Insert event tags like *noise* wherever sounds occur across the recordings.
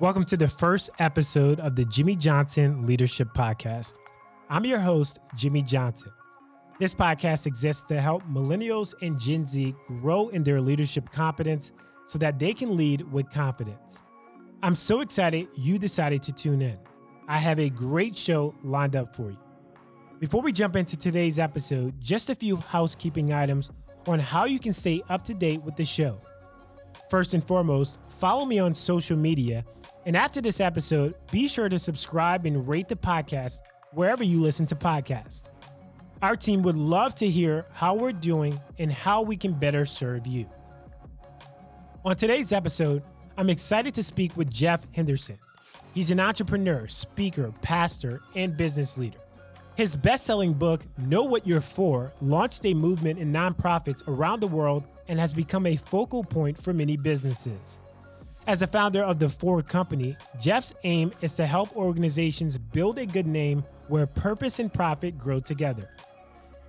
Welcome to the first episode of the Jimmie Johnson Leadership Podcast. I'm your host, Jimmie Johnson. This podcast exists to help millennials and Gen Z grow in their leadership competence so that they can lead with confidence. I'm so excited you decided to tune in. I have a great show lined up for you. Before we jump into today's episode, just a few housekeeping items on how you can stay up to date with the show. First and foremost, follow me on social media and after this episode, be sure to subscribe and rate the podcast wherever you listen to podcasts. Our team would love to hear how we're doing and how we can better serve you. On today's episode, I'm excited to speak with Jeff Henderson. He's an entrepreneur, speaker, pastor, and business leader. His best selling book, Know What You're For, launched a movement in nonprofits around the world and has become a focal point for many businesses. As a founder of the For Company, Jeff's aim is to help organizations build a good name where purpose and profit grow together.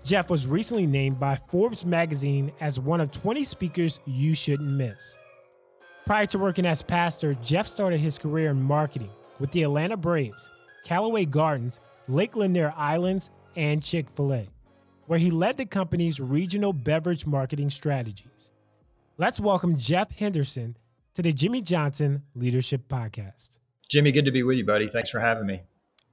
Jeff was recently named by Forbes magazine as one of 20 speakers you shouldn't miss. Prior to working as pastor, Jeff started his career in marketing with the Atlanta Braves, Callaway Gardens, Lake Lanier Islands, and Chick fil A, where he led the company's regional beverage marketing strategies. Let's welcome Jeff Henderson to the Jimmie Johnson Leadership Podcast. Jimmie, good to be with you, buddy. Thanks for having me.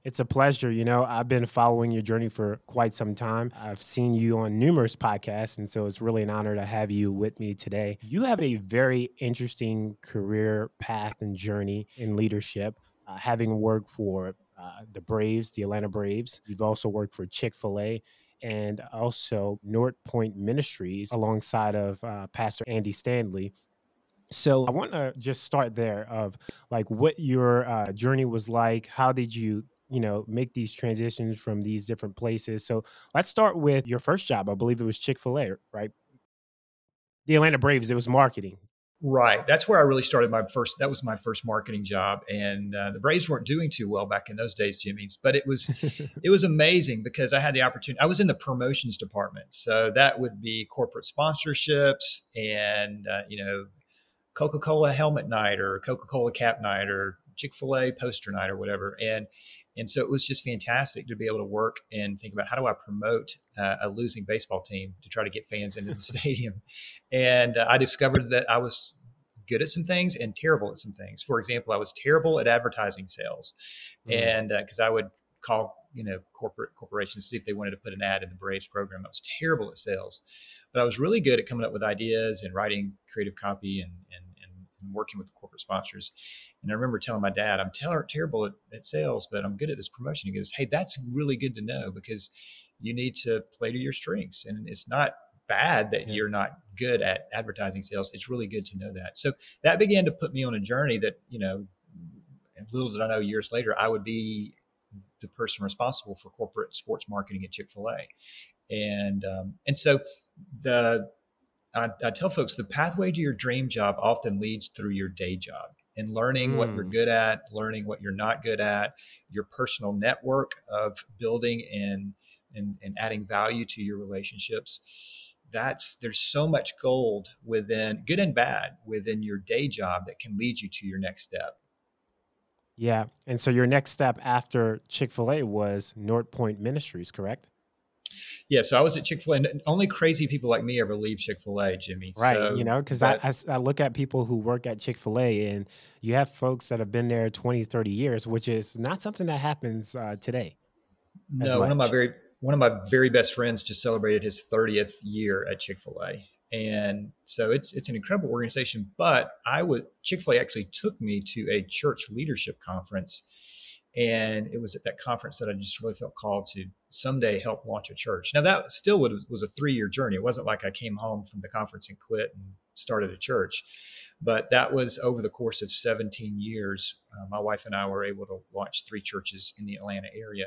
It's a pleasure. You know, I've been following your journey for quite some time. I've seen you on numerous podcasts, and so it's really an honor to have you with me today. You have a very interesting career path and journey in leadership, uh, having worked for uh, the Braves, the Atlanta Braves. You've also worked for Chick fil A and also North Point Ministries alongside of uh, Pastor Andy Stanley. So I want to just start there of like what your uh, journey was like. How did you, you know, make these transitions from these different places? So let's start with your first job. I believe it was Chick Fil A, right? The Atlanta Braves. It was marketing. Right. That's where I really started my first. That was my first marketing job, and uh, the Braves weren't doing too well back in those days, Jimmie's. But it was, *laughs* it was amazing because I had the opportunity. I was in the promotions department, so that would be corporate sponsorships and uh, you know Coca Cola helmet night or Coca Cola cap night or Chick fil A poster night or whatever. And and so it was just fantastic to be able to work and think about how do I promote uh, a losing baseball team to try to get fans into the *laughs* stadium. And uh, I discovered that I was good at some things and terrible at some things. For example, I was terrible at advertising sales, mm-hmm. and because uh, I would call you know corporate corporations to see if they wanted to put an ad in the Braves program. I was terrible at sales, but I was really good at coming up with ideas and writing creative copy and and and working with corporate sponsors. And I remember telling my dad, I'm ter- terrible at, at, sales, but I'm good at this promotion. He goes, Hey, that's really good to know because you need to play to your strengths. And it's not bad that yeah. you're not good at advertising sales. It's really good to know that. So that began to put me on a journey that, you know, little did I know years later, I would be the person responsible for corporate sports marketing at Chick fil A. And, um, and so the, I, I, tell folks the pathway to your dream job often leads through your day job and learning mm. what you're hmm. good at, learning what you're not good at, your personal network of building and, and, and adding value to your relationships. That's there's so much gold within good and bad within your day job that can lead you to your next step. Yeah. And so your next step after Chick fil A was North Point Ministries, correct? Yeah, so I was at Chick Fil A. And only crazy people like me ever leave Chick Fil A, Jimmie. Right, so, you know, because I, I, I, look at people who work at Chick Fil A, and you have folks that have been there 20, 30 years, which is not something that happens uh, today. No, one of my very one of my very best friends just celebrated his 30th year at Chick Fil A, and so it's it's an incredible organization. But I would Chick Fil A actually took me to a church leadership conference and it was at that conference that I just really felt called to someday help launch a church. Now that still was a three year journey. It wasn't like I came home from the conference and quit and started a church, but that was over the course of 17 years. Uh, my wife and I were able to launch three churches in the Atlanta area.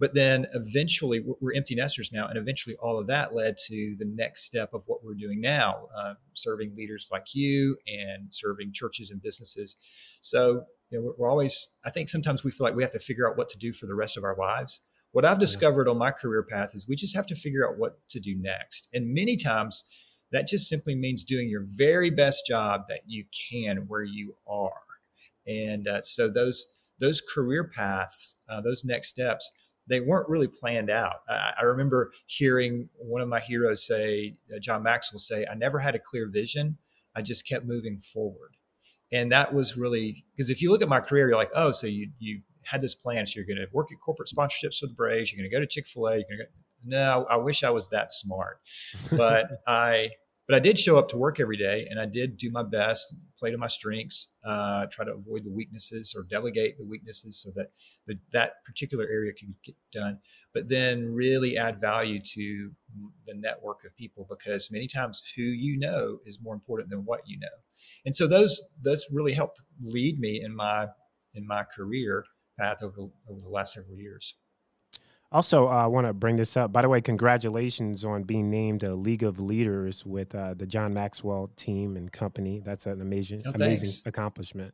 But then eventually, we're empty nesters now, and eventually all of that led to the next step of what we're doing now, uh, serving leaders like you and serving churches and businesses. So you know, we're always, I think sometimes we feel like we have to figure out what to do for the rest of our lives. What I've discovered yeah. on my career path is we just have to figure out what to do next. And many times that just simply means doing your very best job that you can where you are. And uh, so those those career paths, uh, those next steps, they weren't really planned out. I, I, remember hearing one of my heroes say, uh, John Maxwell say, "I never had a clear vision. I just kept moving forward." And that was really because if you look at my career, you're like, oh, so you you had this plan. So you're going to work at corporate sponsorships for the Braves. You're going to go to Chick Fil A. You're going to go. No, I wish I was that smart, but *laughs* I but I did show up to work every day, and I did do my best, play to my strengths, uh, try to avoid the weaknesses or delegate the weaknesses so that the, that particular area could get done. But then really add value to the network of people because many times who you know is more important than what you know, and so those those really helped lead me in my in my career path over over the last several years. Also, uh, I want to bring this up. By the way, congratulations on being named a League of Leaders with uh, the John Maxwell team and company. That's an amazing, oh, amazing accomplishment.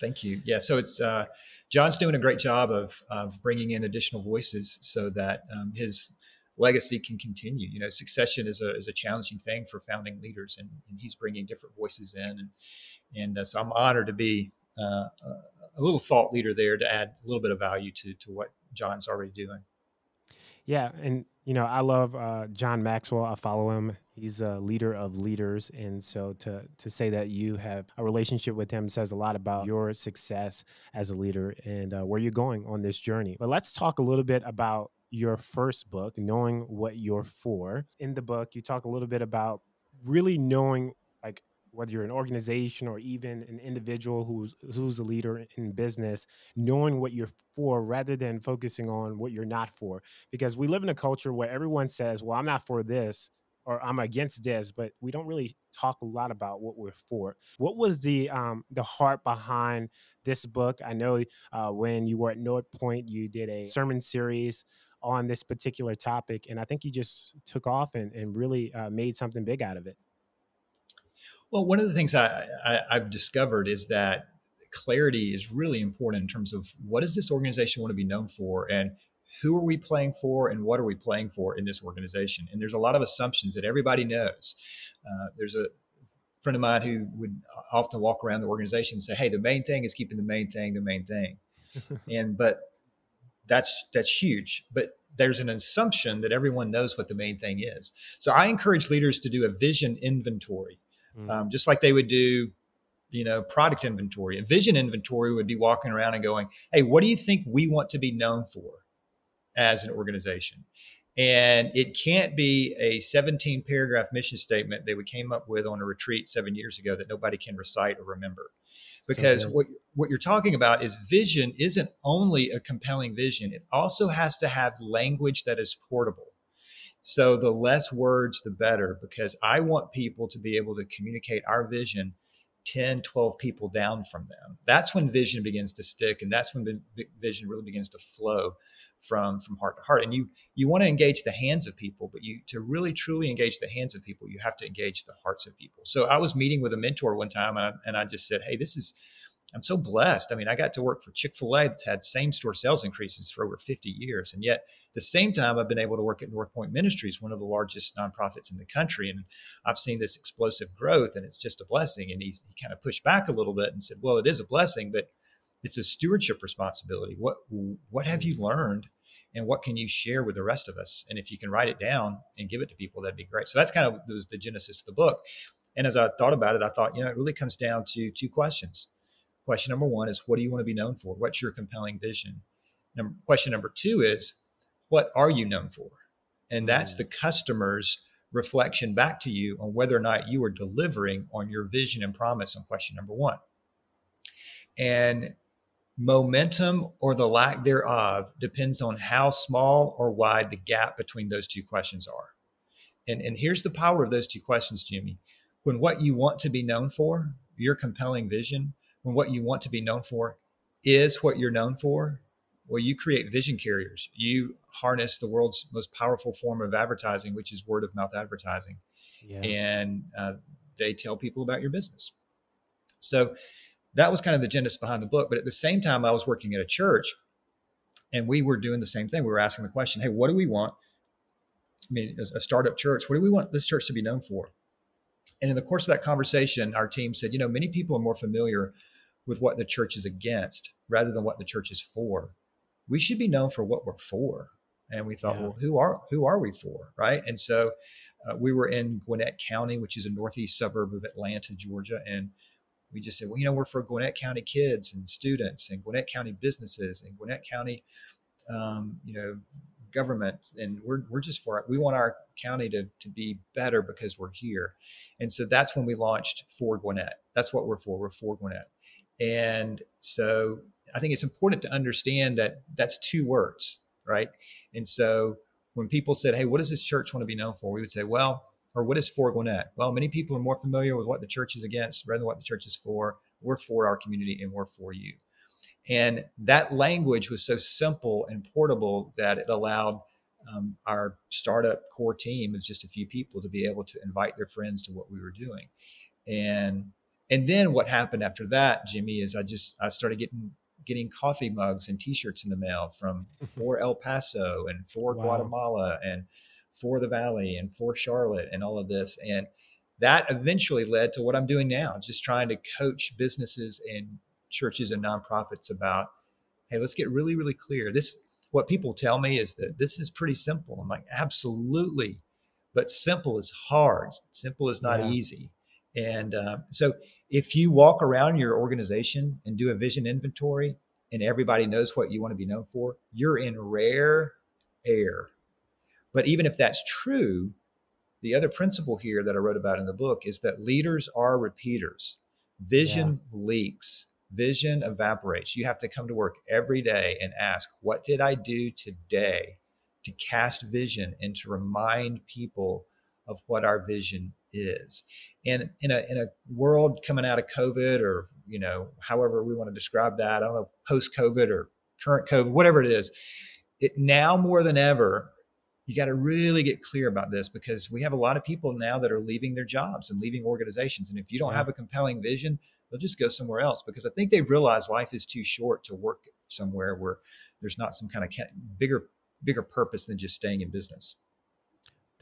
Thank you. Yeah, so it's uh, John's doing a great job of of bringing in additional voices so that um, his legacy can continue. You know, succession is a is a challenging thing for founding leaders, and, and he's bringing different voices in, and and uh, so I'm honored to be uh, a little thought leader there to add a little bit of value to to what John's already doing. Yeah, and you know I love uh, John Maxwell. I follow him. He's a leader of leaders, and so to to say that you have a relationship with him says a lot about your success as a leader and uh, where you're going on this journey. But let's talk a little bit about your first book, knowing what you're for. In the book, you talk a little bit about really knowing like whether you're an organization or even an individual who's who's a leader in business knowing what you're for rather than focusing on what you're not for. Because we live in a culture where everyone says well i'm not for this or i'm against this but we don't really talk a lot about what we're for. What was the um the heart behind this book? I know uh, when you were at north point you did a sermon series on this particular topic and i think you just took off and, and really uh, made something big out of it. Well, one of the things I, I, have discovered is that clarity is really important in terms of what does this organization want to be known for and who are we playing for and what are we playing for in this organization? And there's a lot of assumptions that everybody knows. Uh, there's a friend of mine who would often walk around the organization and say hey the main thing is keeping the main thing the main thing. *laughs* And but that's that's huge but there's an assumption that everyone knows what the main thing is. So i encourage leaders to do a vision inventory mm. um, just like they would do you know product inventory. A vision inventory would be walking around and going hey what do you think we want to be known for as an organization and it can't be a 17 paragraph mission statement that we came up with on a retreat seven years ago that nobody can recite or remember. Because so what, what you're talking about is vision isn't only a compelling vision. It also has to have language that is portable. So the less words, the better, because I want people to be able to communicate our vision 10, 12 people down from them. That's when vision begins to stick. And that's when the vision really begins to flow from, from heart to heart. And you, you want to engage the hands of people, but you, to really truly engage the hands of people, you have to engage the hearts of people. So I was meeting with a mentor one time and I, and I just said, Hey, this is, I'm so blessed. I mean, I got to work for Chick fil A that's had same store sales increases for over 50 years. And yet, the same time, I've been able to work at North Point Ministries, one of the largest nonprofits in the country. And I've seen this explosive growth, and it's just a blessing. And he's, he kind of pushed back a little bit and said, Well, it is a blessing, but it's a stewardship responsibility. What, what have you learned? And what can you share with the rest of us? And if you can write it down and give it to people, that'd be great. So that's kind of was the genesis of the book. And as I thought about it, I thought, you know, it really comes down to two questions Question number one is what do you want to be known for? What's your compelling vision? Number, question number two is what are you known for? And that's the customer's reflection back to you on whether or not you are delivering on your vision and promise on question number one. And momentum or the lack thereof depends on how small or wide the gap between those two questions are. And, and here's the power of those two questions, Jimmie. When what you want to be known for, your compelling vision, when what you want to be known for is what you're known for, well, you create vision carriers. You harness the world's most powerful form of advertising, which is word of mouth advertising. Yeah. And uh, they tell people about your business. So that was kind of the genesis behind the book. But at the same time, I was working at a church and we were doing the same thing. We were asking the question, hey, what do we want? I mean, as a startup church, what do we want this church to be known for? And in the course of that conversation, our team said, you know, many people are more familiar with what the church is against rather than what the church is for. We should be known for what we're for. And we thought, yeah. well, who are who are we for, right? And so uh, we were in Gwinnett County, which is a northeast suburb of Atlanta, Georgia, and we just said, well, you know, we're for Gwinnett County kids and students, and Gwinnett County businesses, and Gwinnett County, um, you know, government, and we're we're just for it. We want our county to to be better because we're here, and so that's when we launched for Gwinnett. That's what we're for. We're for Gwinnett. And so I think it's important to understand that that's two words, right? And so when people said, Hey, what does this church want to be known for? We would say, Well, or what is for Gwinnett? Well, many people are more familiar with what the church is against rather than what the church is for. We're for our community and we're for you. And that language was so simple and portable that it allowed um, our startup core team of just a few people to be able to invite their friends to what we were doing. And and then what happened after that, Jimmie, is I just I started getting getting coffee mugs and T-shirts in the mail from for El Paso and for wow. Guatemala and for the Valley and for Charlotte and all of this, and that eventually led to what I'm doing now, just trying to coach businesses and churches and nonprofits about, hey, let's get really, really clear. This what people tell me is that this is pretty simple. I'm like, absolutely, but simple is hard. Simple is not yeah. easy, and um, so if you walk around your organization and do a vision inventory and everybody knows what you want to be known for, you're in rare air. But even if that's true, the other principle here that I wrote about in the book is that leaders are repeaters. Vision yeah. leaks, vision evaporates. You have to come to work every day and ask, What did I do today to cast vision and to remind people of what our vision is? And in a in a world coming out of COVID or you know however we want to describe that, I don't know post COVID or current COVID, whatever it is, it now more than ever you got to really get clear about this because we have a lot of people now that are leaving their jobs and leaving organizations. And if you don't yeah. have a compelling vision, they'll just go somewhere else because I think they've realized life is too short to work somewhere where there's not some kind of bigger bigger purpose than just staying in business.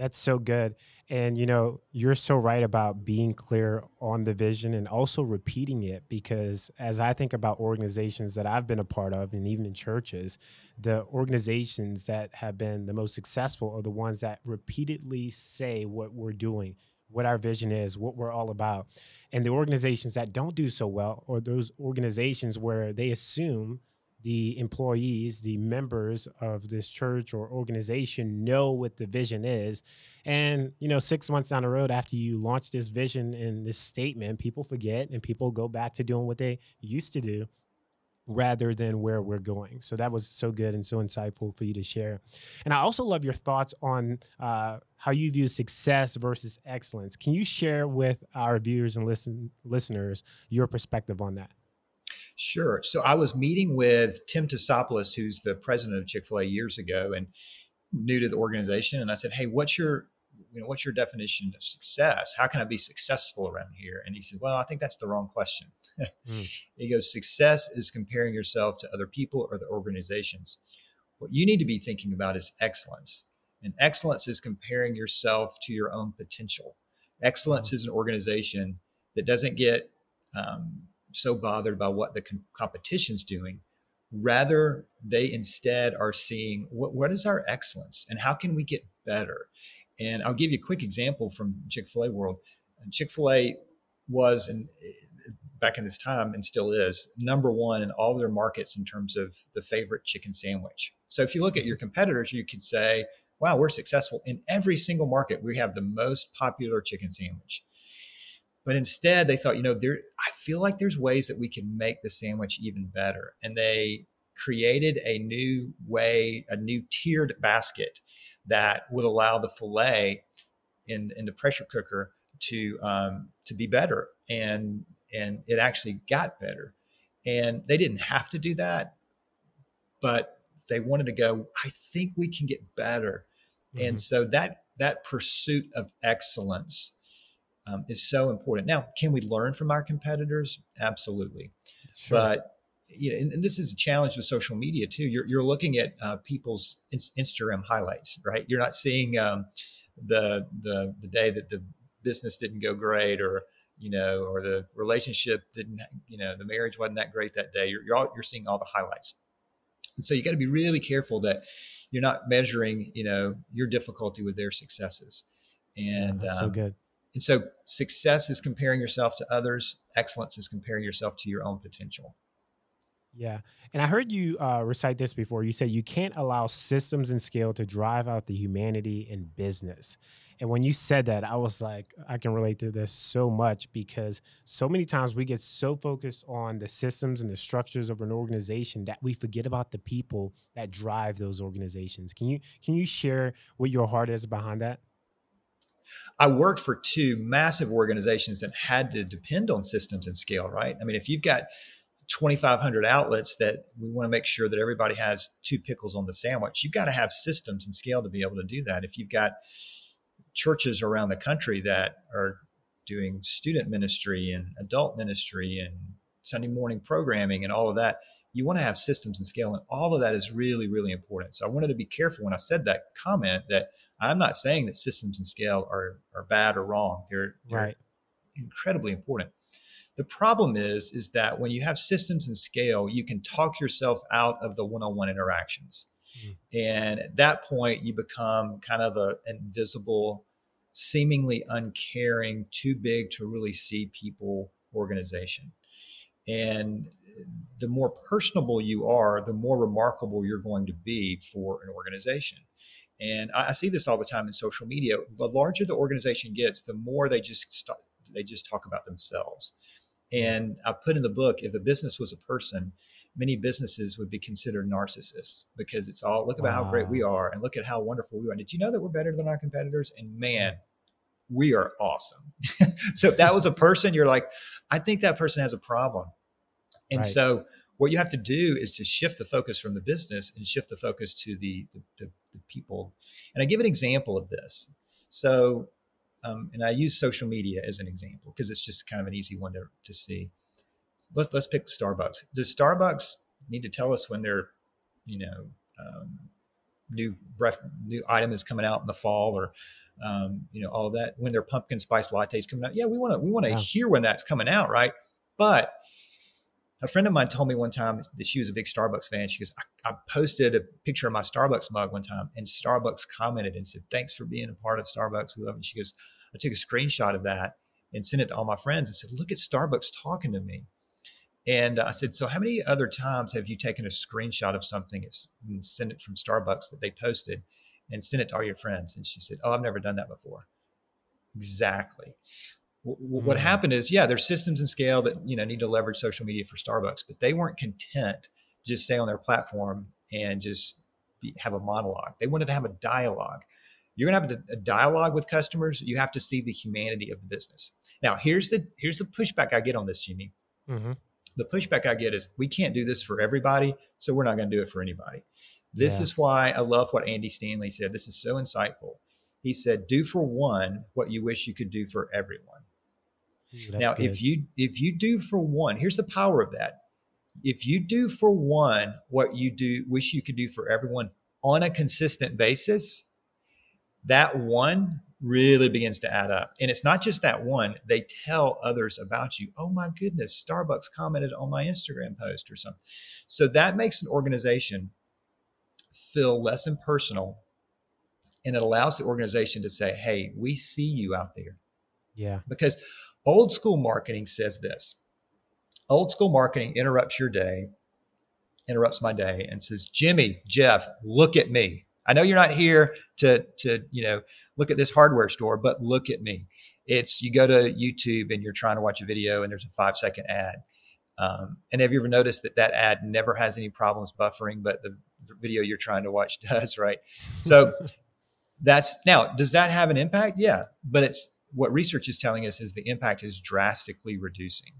That's so good. And you know, you're so right about being clear on the vision and also repeating it because as I think about organizations that I've been a part of and even in churches, the organizations that have been the most successful are the ones that repeatedly say what we're doing, what our vision is, what we're all about. And the organizations that don't do so well are those organizations where they assume the employees, the members of this church or organization know what the vision is. And, you know, six months down the road after you launch this vision and this statement, people forget and people go back to doing what they used to do rather than where we're going. So that was so good and so insightful for you to share. And I also love your thoughts on uh, how you view success versus excellence. Can you share with our viewers and listen listeners your perspective on that? Sure. So I was meeting with Tim Tassopoulos, who's the president of Chick Fil A, years ago, and new to the organization. And I said, "Hey, what's your you know, what's your definition of success? How can I be successful around here? And he said, Well, I think that's the wrong question. mm. *laughs* He goes, Success is comparing yourself to other people or the organizations. What you need to be thinking about is excellence. And excellence is comparing yourself to your own potential. Excellence mm. is an organization that doesn't get um, so bothered by what the com- competition's doing. Rather, they instead are seeing what, what is our excellence and how can we get better? And I'll give you a quick example from Chick fil A world. Chick fil A was, and eh, back in this time and still is, number one in all of their markets in terms of the favorite chicken sandwich. So if you look at your mm-hmm. competitors, you could say, wow, we're successful in every single market. We have the most popular chicken sandwich. But instead, they thought, you know, there. I feel like there's ways that we can make the sandwich even better, and they created a new way, a new tiered basket that would allow the fillet in in the pressure cooker to um, to be better, and and it actually got better. And they didn't have to do that, but they wanted to go. I think we can get better, mm-hmm. and so that that pursuit of excellence um, is so important. Now, can we learn from our competitors? Absolutely. Sure. But you know, and, and, this is a challenge with social media too. You're, you're looking at uh, people's Instagram highlights, right? You're not seeing um, the the the day that the business didn't go great, or you know, or the relationship didn't, you know, the marriage wasn't that great that day. You're you're, all, you're seeing all the highlights, and so you got to be really careful that you're not measuring, you know, your difficulty with their successes. And yeah, um, so good. And so success is comparing yourself to others. Excellence is comparing yourself to your own potential. Yeah. And I heard you uh, recite this before. You said you can't allow systems and scale to drive out the humanity in business. And when you said that, I was like, I can relate to this so much because so many times we get so focused on the systems and the structures of an organization that we forget about the people that drive those organizations. Can you can you share what your heart is behind that? I worked for two massive organizations that had to depend on systems and scale, right? I mean, if you've got 2,500 outlets that we want to make sure that everybody has two pickles on the sandwich. You've got to have systems and scale to be able to do that. If you've got churches around the country that are doing student ministry and adult ministry and Sunday morning programming and all of that, you want to have systems and scale. And all of that is really, really important. So I wanted to be careful when I said that comment that I'm not saying that systems and scale are, are bad or wrong. They're, they're right. incredibly important. The problem is, is that when you have systems and scale, you can talk yourself out of the one-on-one interactions. Mm. And at that point, you become kind of a invisible, seemingly uncaring, too big to really see people organization. And the more personable you are, the more remarkable you're going to be for an organization. And I, see this all the time in social media. The larger the organization gets, the more they just start, they just talk about themselves. And I put in the book if a business was a person, many businesses would be considered narcissists because it's all look about wow. how great we are and look at how wonderful we are. Did you know that we're better than our competitors? And man, mm. we are awesome. *laughs* so if that was a person, you're like, I think that person has a problem. And right. so what you have to do is to shift the focus from the business and shift the focus to the, the, the, the people. And I give an example of this. So um, and I use social media as an example because it's just kind of an easy one to, to see. Let's let's pick Starbucks. Does Starbucks need to tell us when their, you know, um, new breath, new item is coming out in the fall or, um, you know, all that when their pumpkin spice lattes coming out? Yeah, we want to we want to yeah. hear when that's coming out, right? But a friend of mine told me one time that she was a big Starbucks fan. She goes, I, I, posted a picture of my Starbucks mug one time, and Starbucks commented and said, Thanks for being a part of Starbucks. We love it. She goes, I took a screenshot of that and sent it to all my friends and said, Look at Starbucks talking to me. And I said, So, how many other times have you taken a screenshot of something and sent it from Starbucks that they posted and sent it to all your friends? And she said, Oh, I've never done that before. Exactly what mm. happened is yeah there's systems and scale that you know need to leverage social media for starbucks but they weren't content to just stay on their platform and just be, have a monologue. They wanted to have a dialogue. You're going to have a, a dialogue with customers. You have to see the humanity of the business. Now here's the here's the pushback i get on this jimmie. Mm-hmm. the pushback i get is we can't do this for everybody so we're not going to do it for anybody. This yeah. is why i love what andy stanley said. This is so insightful. He said do for one what you wish you could do for everyone now, good. if you if you do for one, here's the power of that. If you do for one what you do wish you could do for everyone on a consistent basis, that one really begins to add up. And it's not just that one, they tell others about you. Oh my goodness, Starbucks commented on my Instagram post or something. So that makes an organization feel less impersonal and it allows the organization to say, "Hey, we see you out there." Yeah. Because Old school marketing says this old school marketing interrupts your day, interrupts my day, and says, Jimmie, Jeff, look at me. I know you're not here to, to, you know, look at this hardware store, but look at me. It's you go to YouTube and you're trying to watch a video and there's a five second ad. Um, and have you ever noticed that that ad never has any problems buffering, but the video you're trying to watch *laughs* does, right? So *laughs* that's now, does that have an impact? Yeah, but it's what research is telling us is the impact is drastically reducing.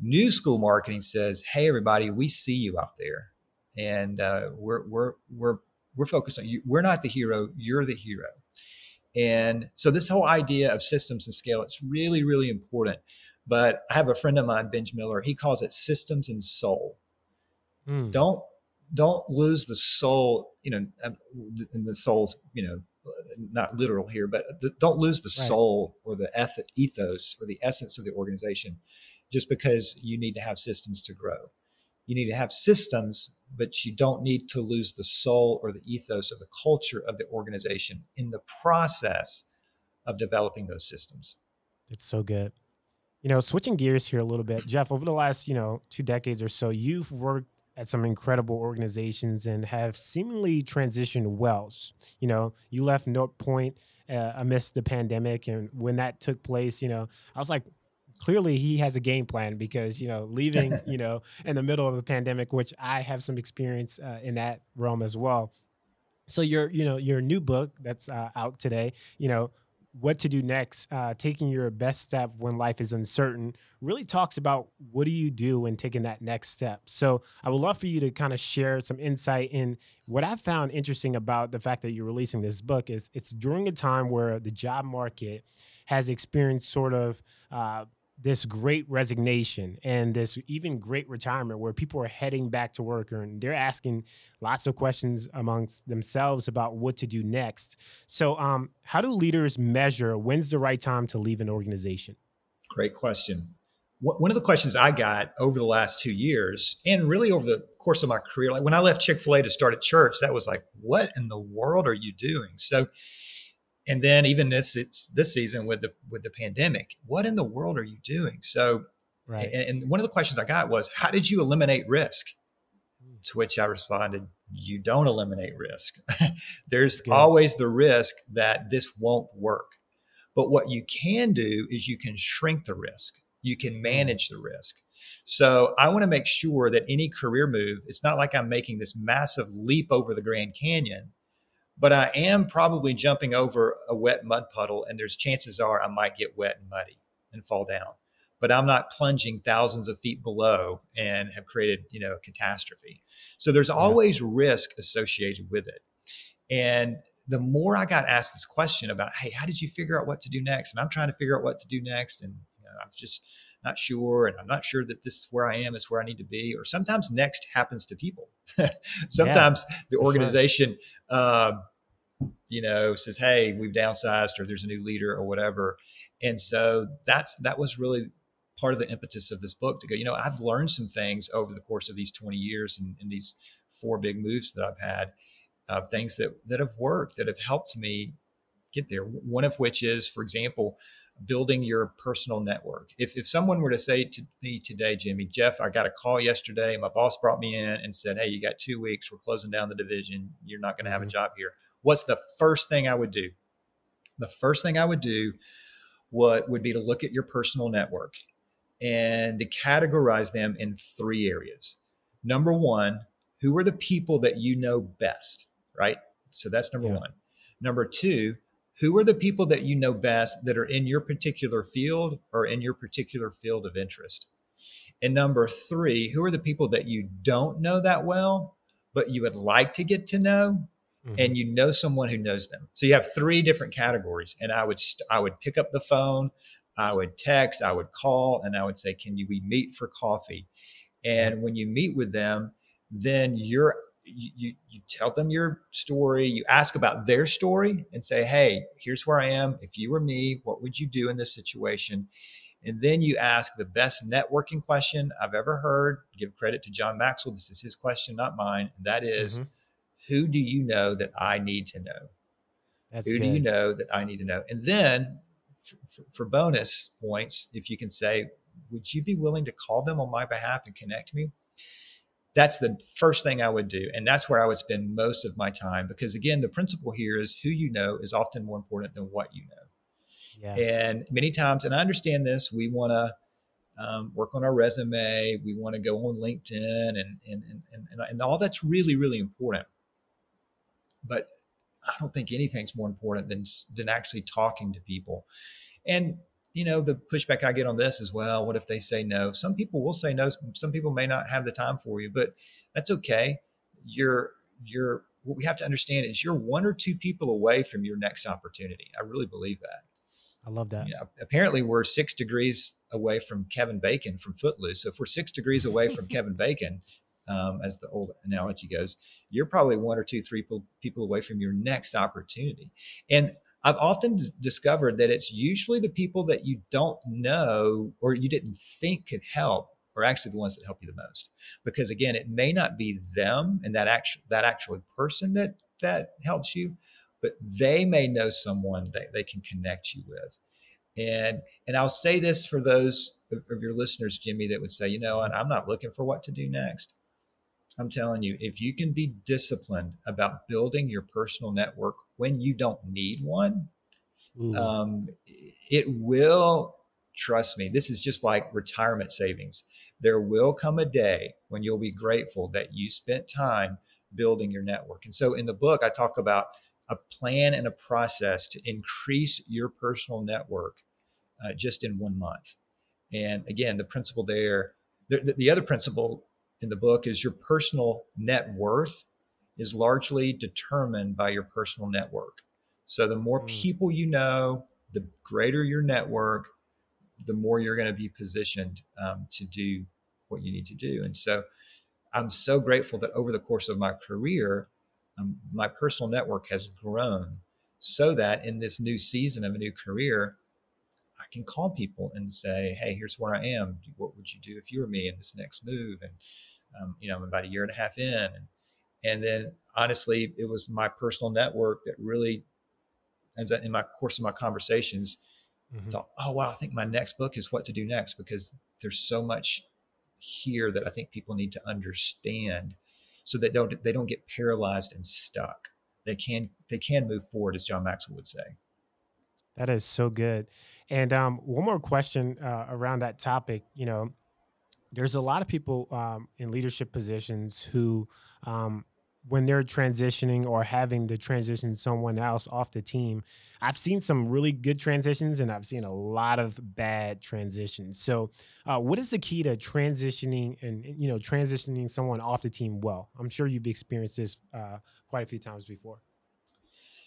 New school marketing says, "Hey, everybody, we see you out there, and uh, we're we're we're we're focused on you. We're not the hero; you're the hero." And so, this whole idea of systems and scale it's really really important. But I have a friend of mine, Benj Miller. He calls it systems and soul. Mm. Don't don't lose the soul. You know, and the soul's you know not literal here, but the, don't lose the right. soul or the eth- ethos or the essence of the organization just because you need to have systems to grow. You need to have systems, but you don't need to lose the soul or the ethos or the culture of the organization in the process of developing those systems. It's so good. You know, switching gears here a little bit, Jeff, over the last, you know, two decades or so, you've worked at some incredible organizations and have seemingly transitioned well. You know, you left North Point uh, amidst the pandemic, and when that took place, you know, I was like, clearly he has a game plan because you know leaving *laughs* you know in the middle of a pandemic, which I have some experience uh, in that realm as well. So your you know your new book that's uh, out today, you know what to do next, uh, taking your best step when life is uncertain, really talks about what do you do when taking that next step. So I would love for you to kind of share some insight in what I found interesting about the fact that you're releasing this book is it's during a time where the job market has experienced sort of uh, this great resignation and this even great retirement where people are heading back to work and they're asking lots of questions amongst themselves about what to do next. So, um, how do leaders measure when's the right time to leave an organization? Great question. One of the questions I got over the last two years, and really over the course of my career, like when I left Chick fil A to start a church, that was like, what in the world are you doing? So, and then even this it's this season with the with the pandemic what in the world are you doing? So right. and, and one of the questions i got was how did you eliminate risk? Hmm. to which i responded you don't eliminate risk. *laughs* There's always the risk that this won't work. But what you can do is you can shrink the risk. You can hmm. manage the risk. So i want to make sure that any career move it's not like i'm making this massive leap over the grand canyon but I am probably jumping over a wet mud puddle, and there's chances are I might get wet and muddy and fall down. But I'm not plunging thousands of feet below and have created, you know, a catastrophe. So there's always risk associated with it. And the more I got asked this question about, hey, how did you figure out what to do next? And I'm trying to figure out what to do next. And you know, I'm just not sure. And I'm not sure that this is where I am, is where I need to be. Or sometimes next happens to people. *laughs* sometimes yeah, the organization uh, you know, says, "Hey, we've downsized," or "There's a new leader," or whatever. And so that's that was really part of the impetus of this book to go. You know, I've learned some things over the course of these 20 years and, and these four big moves that I've had, uh, things that that have worked that have helped me get there. One of which is, for example, building your personal network. If, if someone were to say to me today, Jimmie, Jeff, I got a call yesterday. My boss brought me in and said, Hey, you got two weeks. We're closing down the division. You're not going to have a mm-hmm. job here what's the first thing I would do? The first thing I would do what would be to look at your personal network and to categorize them in three areas. Number one, who are the people that you know best, right? So that's number yeah. one. Number two, who are the people that you know best that are in your particular field or in your particular field of interest? And number three, who are the people that you don't know that well, but you would like to get to know mm-hmm. and you know someone who knows them. So you have three different categories. And I would st- I would pick up the phone, I would text, I would call, and I would say, "Can you we meet for coffee?" And when you meet with them, then you're you, you tell them your story you ask about their story and say hey here's where i am if you were me what would you do in this situation and then you ask the best networking question i've ever heard give credit to john maxwell this is his question not mine that is, mm-hmm who do you know that I need to know? That's who good. do you know that I need to know? And then for, for, bonus points, if you can say, would you be willing to call them on my behalf and connect me? That's the first thing I would do. And that's where I would spend most of my time because, again, the principle here is who you know is often more important than what you know. Yeah. And many times, and I understand this, we want to um, work on our resume, we want to go on LinkedIn, and, and, and, and, and all that's really, really important but I don't think anything's more important than than actually talking to people. And you know, the pushback I get on this is, well, what if they say no? Some people will say no. Some people may not have the time for you, but that's okay. You're you're what we have to understand is you're one or two people away from your next opportunity. I really believe that. I love that. You know, apparently, we're six degrees away from Kevin Bacon from Footloose. So if we're six degrees away from *laughs* Kevin Bacon, um, as the old analogy goes, you're probably one or two, three people, people away from your next opportunity. And I've often d- discovered that it's usually the people that you don't know or you didn't think could help are actually the ones that help you the most. Because again, it may not be them and that actual that actual person that that helps you, but they may know someone that they can connect you with. And and I'll say this for those of, of your listeners, Jimmie, that would say, you know, I'm not looking for what to do next. I'm telling you, if you can be disciplined about building your personal network when you don't need one, um, it will, trust me, this is just like retirement savings. There will come a day when you'll be grateful that you spent time building your network. And so in the book, I talk about a plan and a process to increase your personal network uh, just in one month. And again, the principle there, the, the other principle in the book is your personal net worth is largely determined by your personal network. So the more mm. people you know, the greater your network, the more you're going to be positioned um, to do what you need to do. And so I'm so grateful that over the course of my career, um, my personal network has grown so that in this new season of a new career, I can call people and say, "Hey, here's where I am. What would you do if you were me in this next move?" And um, you know, I'm about a year and a half in, and and then honestly, it was my personal network that really, as in my course of my conversations, mm-hmm. thought, "Oh wow, I think my next book is what to do next," because there's so much here that I think people need to understand, so that they don't they don't get paralyzed and stuck. They can they can move forward, as John Maxwell would say. That is so good. And um, one more question uh, around that topic. You know, there's a lot of people um, in leadership positions who, um, when they're transitioning or having to transition someone else off the team, I've seen some really good transitions and I've seen a lot of bad transitions. So, uh, what is the key to transitioning and you know transitioning someone off the team well? I'm sure you've experienced this uh, quite a few times before.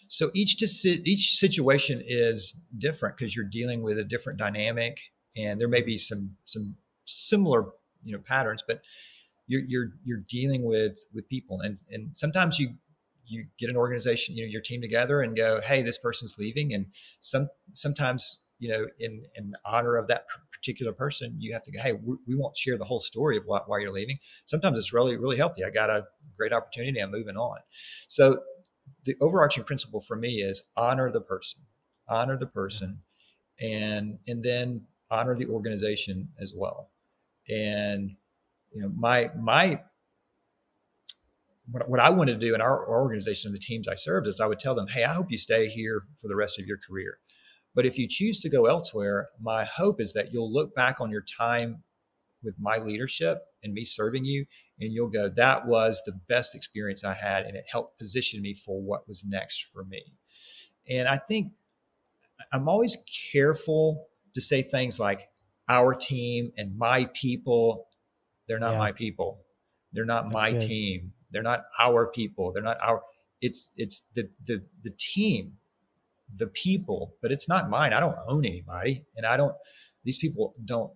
So each each situation is different because you're dealing with a different dynamic, and there may be some some similar you know patterns, but you're you're you're dealing with with people, and and sometimes you you get an organization, you know, your team together and go, hey, this person's leaving, and some sometimes you know in in honor of that particular person, you have to go, hey, we, we won't share the whole story of why, why you're leaving. Sometimes it's really really healthy. I got a great opportunity. I'm moving on. So the overarching principle for me is honor the person, honor the person, and and then honor the organization as well. And you know, my my what, what I wanted to do in our, our organization and the teams I served is I would tell them, hey, I hope you stay here for the rest of your career. But if you choose to go elsewhere, my hope is that you'll look back on your time with my leadership and me serving you and you'll go that was the best experience i had and it helped position me for what was next for me. And i think i'm always careful to say things like our team and my people they're not yeah. my people. They're not That's my good. team. They're not our people. They're not our it's it's the the the team the people but it's not mine. I don't own anybody and i don't these people don't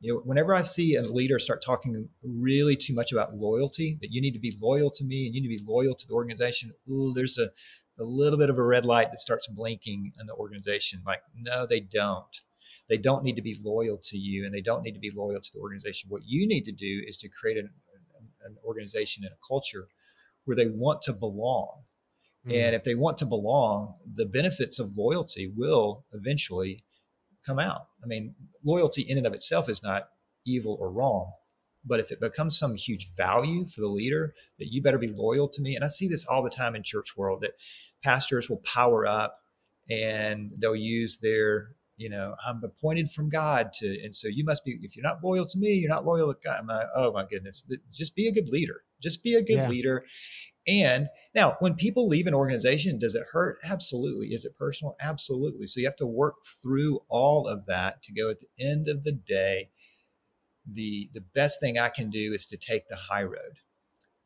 you know, whenever I see a leader start talking really too much about loyalty, that you need to be loyal to me and you need to be loyal to the organization, ooh, there's a, a little bit of a red light that starts blinking in the organization. Like, no, they don't. They don't need to be loyal to you and they don't need to be loyal to the organization. What you need to do is to create an, an organization and a culture where they want to belong. Mm-hmm. And if they want to belong, the benefits of loyalty will eventually come out. I mean, loyalty in and of itself is not evil or wrong. But if it becomes some huge value for the leader, that you better be loyal to me. And I see this all the time in church world that pastors will power up and they'll use their, you know, I'm appointed from God to, and so you must be, if you're not loyal to me, you're not loyal to God. I'm like, oh my goodness, just be a good leader. Just be a good yeah. leader and now, when people leave an organization, does it hurt? Absolutely. Is it personal? Absolutely. So you have to work through all of that to go at the end of the day. The, the best thing I can do is to take the high road.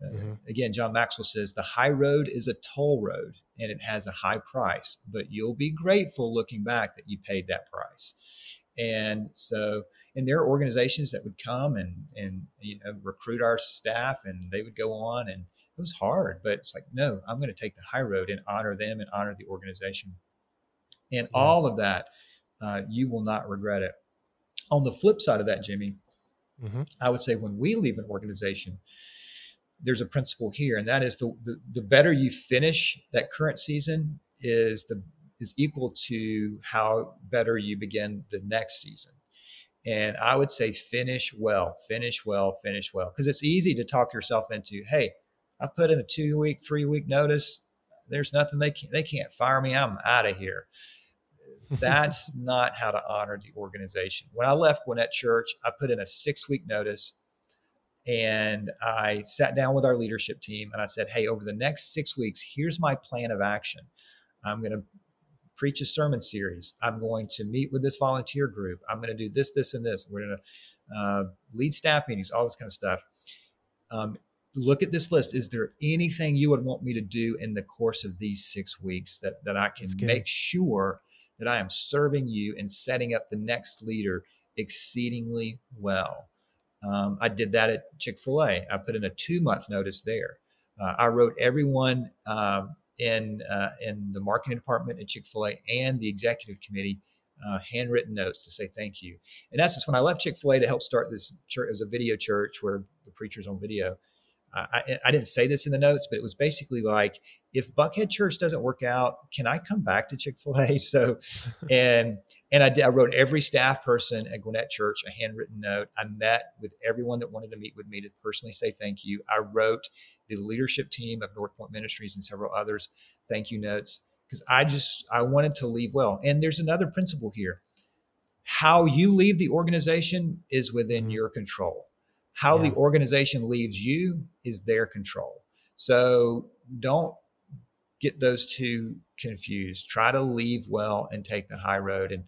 Uh, mm-hmm. Again, John Maxwell says the high road is a toll road and it has a high price, but you'll be grateful looking back that you paid that price. And so and there are organizations that would come and and you know recruit our staff and they would go on and it was hard but it's like no i'm going to take the high road and honor them and honor the organization and yeah. all of that uh, you will not regret it on the flip side of that jimmie mm-hmm. i would say when we leave an organization there's a principle here and that is the, the the better you finish that current season is the is equal to how better you begin the next season and I would say finish well, finish well, finish well. Because it's easy to talk yourself into, hey, I put in a two week, three week notice. There's nothing they can they can't fire me. I'm out of here. *laughs* That's not how to honor the organization. When I left Gwinnett Church, I put in a six week notice and I sat down with our leadership team and I said, Hey, over the next six weeks, here's my plan of action. I'm going to preach a sermon series. I'm going to meet with this volunteer group. I'm going to do this, this, and this. We're going to uh, lead staff meetings, all this kind of stuff. Um, look at this list. Is there anything you would want me to do in the course of these six weeks that, that I can make sure that I am serving you and setting up the next leader exceedingly well? Um, I did that at Chick fil A. I put in a two month notice there. Uh, I wrote everyone um, in uh, in the marketing department at Chick Fil A and the executive committee uh, handwritten notes to say thank you. In essence, when I left Chick Fil A to help start this church, it was a video church where the preacher's on video. I, I, didn't say this in the notes, but it was basically like, if Buckhead Church doesn't work out, can I come back to Chick Fil A? *laughs* So, and and I, did, I wrote every staff person at Gwinnett Church a handwritten note. I met with everyone that wanted to meet with me to personally say thank you. I wrote the leadership team of North Point Ministries and several others thank you notes because I just I wanted to leave well. And there's another principle here. How you leave the organization is within mm-hmm. your control. How yeah. the organization leaves you is their control. So don't get those two confused. Try to leave well and take the high road. And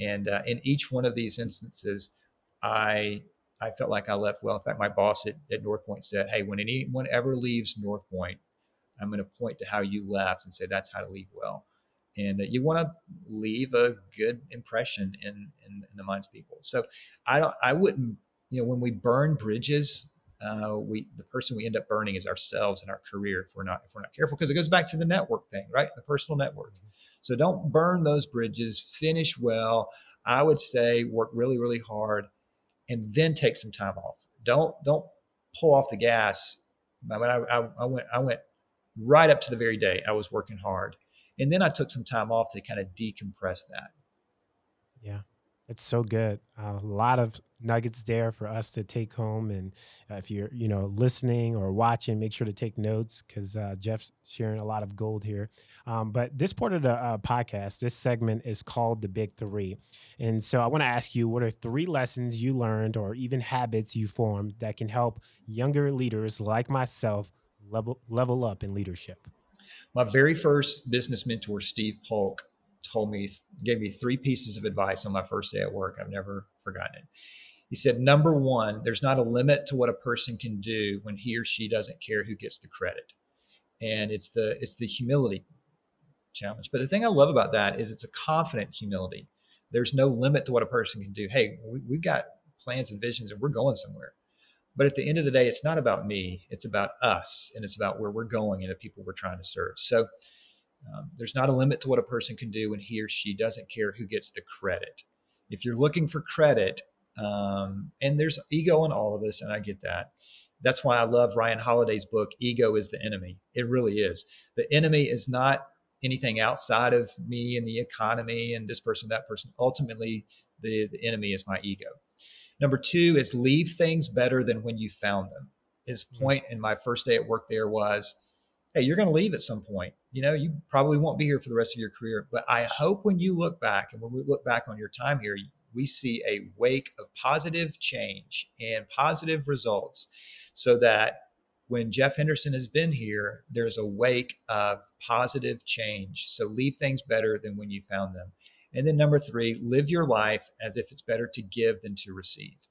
and uh, in each one of these instances, I I felt like I left well. In fact, my boss at, at North Point said, "Hey, when anyone ever leaves North Point, I'm going to point to how you left and say that's how to leave well." And uh, you want to leave a good impression in, in in the minds of people. So I don't I wouldn't you know when we burn bridges uh, we the person we end up burning is ourselves and our career if we're not if we're not careful because it goes back to the network thing right? The personal network. So don't burn those bridges finish well i would say work really really hard and then take some time off. Don't don't pull off the gas. I mean I, I, I went i went right up to the very day i was working hard and then i took some time off to kind of decompress that. Yeah it's so good. Uh, a lot of nuggets there for us to take home. And uh, if you're, you know, listening or watching, make sure to take notes because uh, Jeff's sharing a lot of gold here. Um, but this part of the uh, podcast, this segment is called the Big Three. And so I want to ask you, what are three lessons you learned or even habits you formed that can help younger leaders like myself level level up in leadership? My very first business mentor, Steve Polk, told me, gave me three pieces of advice on my first day at work. I've never forgotten it. He said, number one, there's not a limit to what a person can do when he or she doesn't care who gets the credit. And it's the it's the humility challenge. But the thing I love about that is it's a confident humility. There's no limit to what a person can do. Hey, we, we've got plans and visions and we're going somewhere. But at the end of the day, it's not about me. It's about us and it's about where we're going and the people we're trying to serve. So um, there's not a limit to what a person can do when he or she doesn't care who gets the credit. If you're looking for credit, um, and there's ego in all of us, and I get that. That's why I love Ryan Holiday's book, Ego is the Enemy. It really is. The enemy is not anything outside of me and the economy and this person, that person. Ultimately, the, the enemy is my ego. Number two is leave things better than when you found them. His mm. point in my first day at work there was hey, you're going to leave at some point. You know, you probably won't be here for the rest of your career. But I hope when you look back and when we look back on your time here, we see a wake of positive change and positive results so that when Jeff Henderson has been here, there's a wake of positive change. So leave things better than when you found them. And then number three, live your life as if it's better to give than to receive.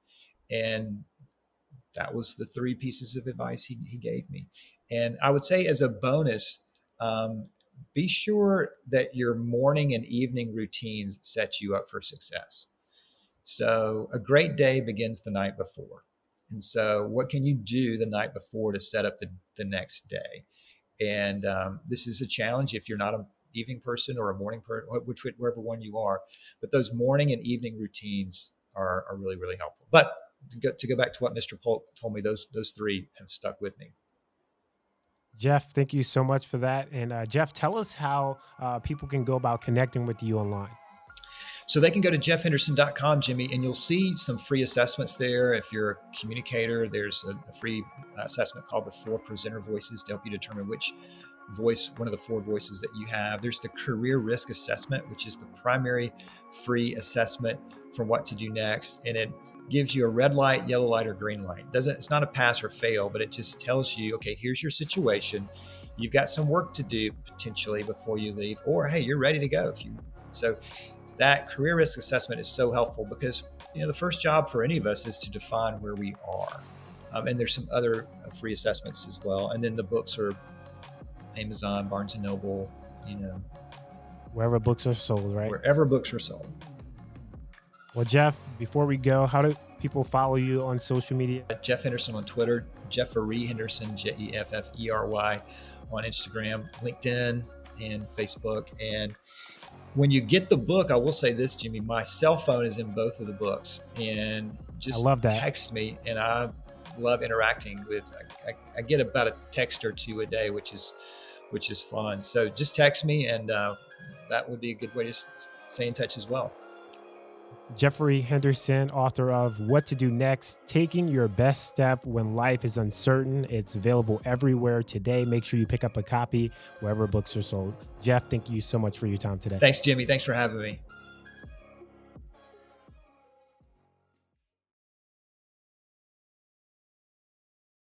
And that was the three pieces of advice he, he gave me. And I would say, as a bonus, um, be sure that your morning and evening routines set you up for success. So a great day begins the night before. And so, what can you do the night before to set up the, the next day? And um, this is a challenge if you're not an evening person or a morning person, which wherever one you are. But those morning and evening routines are, are really really helpful. But to go, to go back to what Mr. Polk told me, those those three have stuck with me. Jeff, thank you so much for that. And uh, Jeff, tell us how uh, people can go about connecting with you online. So they can go to jeffhenderson.com, Jimmie, and you'll see some free assessments there. If you're a communicator, there's a, a free assessment called the Four Presenter Voices to help you determine which voice, one of the four voices that you have. There's the career risk assessment, which is the primary free assessment for what to do next. And it gives you a red light, yellow light, or green light. Doesn't it's not a pass or fail, but it just tells you, okay, here's your situation. You've got some work to do potentially before you leave, or hey, you're ready to go. If you so that career risk assessment is so helpful because you know the first job for any of us is to define where we are. Um, and there's some other uh, free assessments as well. And then the books are Amazon, Barnes and Noble, you know, wherever books are sold, right? Wherever books are sold. Well, Jeff, before we go, how do people follow you on social media? Jeff Henderson on Twitter, Jeffery Henderson, J E F F E R Y, on Instagram, LinkedIn, and Facebook. And when you get the book, I will say this, Jimmie, my cell phone is in both of the books. And just I love that. text me, and I love interacting with. I, I, I, get about a text or two a day, which is which is fun. So just text me, and uh, that would be a good way to stay in touch as well. Jeffery Henderson, author of What to Do Next Taking Your Best Step When Life is Uncertain. It's available everywhere today. Make sure you pick up a copy wherever books are sold. Jeff, thank you so much for your time today. Thanks, Jimmie. Thanks for having me.